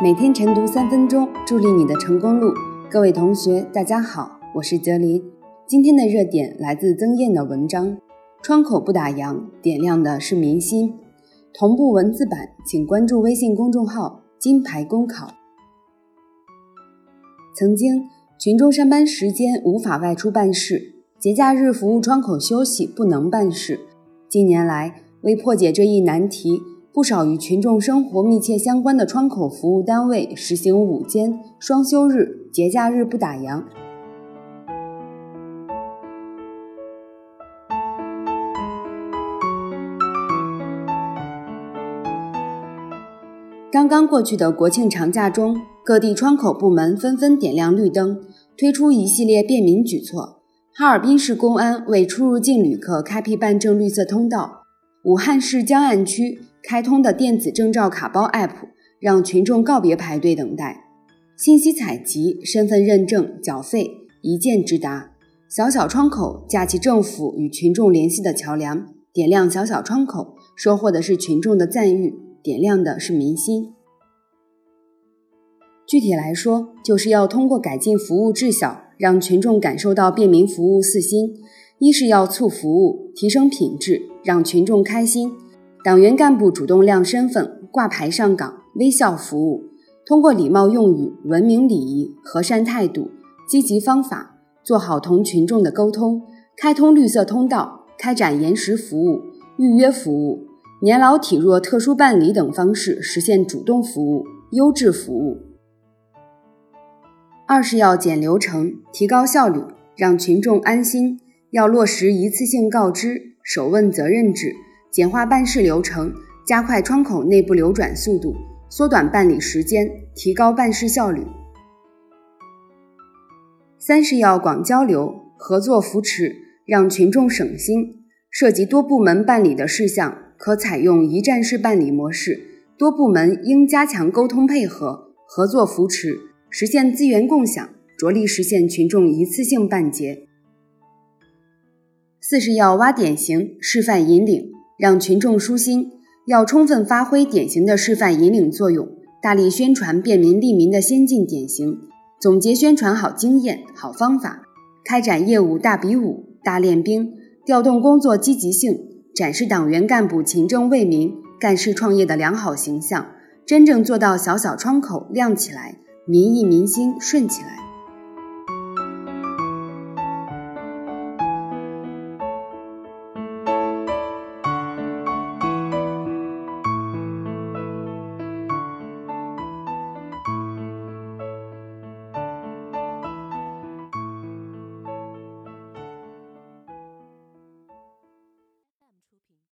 每天晨读三分钟，助力你的成功路。各位同学，大家好，我是泽林。今天的热点来自曾燕的文章：窗口不打烊，点亮的是民心。同步文字版，请关注微信公众号“金牌公考”。曾经，群众上班时间无法外出办事，节假日服务窗口休息不能办事。近年来，为破解这一难题。不少与群众生活密切相关的窗口服务单位实行午间、双休日、节假日不打烊。刚刚过去的国庆长假中，各地窗口部门纷纷点亮绿灯，推出一系列便民举措。哈尔滨市公安为出入境旅客开辟办证绿色通道。武汉市江岸区开通的电子证照卡包 App，让群众告别排队等待，信息采集、身份认证、缴费一键直达。小小窗口架起政府与群众联系的桥梁，点亮小小窗口，收获的是群众的赞誉，点亮的是民心。具体来说，就是要通过改进服务质效，让群众感受到便民服务四心。一是要促服务，提升品质，让群众开心。党员干部主动亮身份、挂牌上岗，微笑服务，通过礼貌用语、文明礼仪、和善态度、积极方法，做好同群众的沟通，开通绿色通道，开展延时服务、预约服务、年老体弱特殊办理等方式，实现主动服务、优质服务。二是要减流程，提高效率，让群众安心。要落实一次性告知、首问责任制，简化办事流程，加快窗口内部流转速度，缩短办理时间，提高办事效率。三是要广交流、合作扶持，让群众省心。涉及多部门办理的事项，可采用一站式办理模式，多部门应加强沟通配合、合作扶持，实现资源共享，着力实现群众一次性办结。四是要挖典型、示范引领，让群众舒心。要充分发挥典型的示范引领作用，大力宣传便民利民的先进典型，总结宣传好经验、好方法，开展业务大比武、大练兵，调动工作积极性，展示党员干部勤政为民、干事创业的良好形象，真正做到小小窗口亮起来，民意民心顺起来。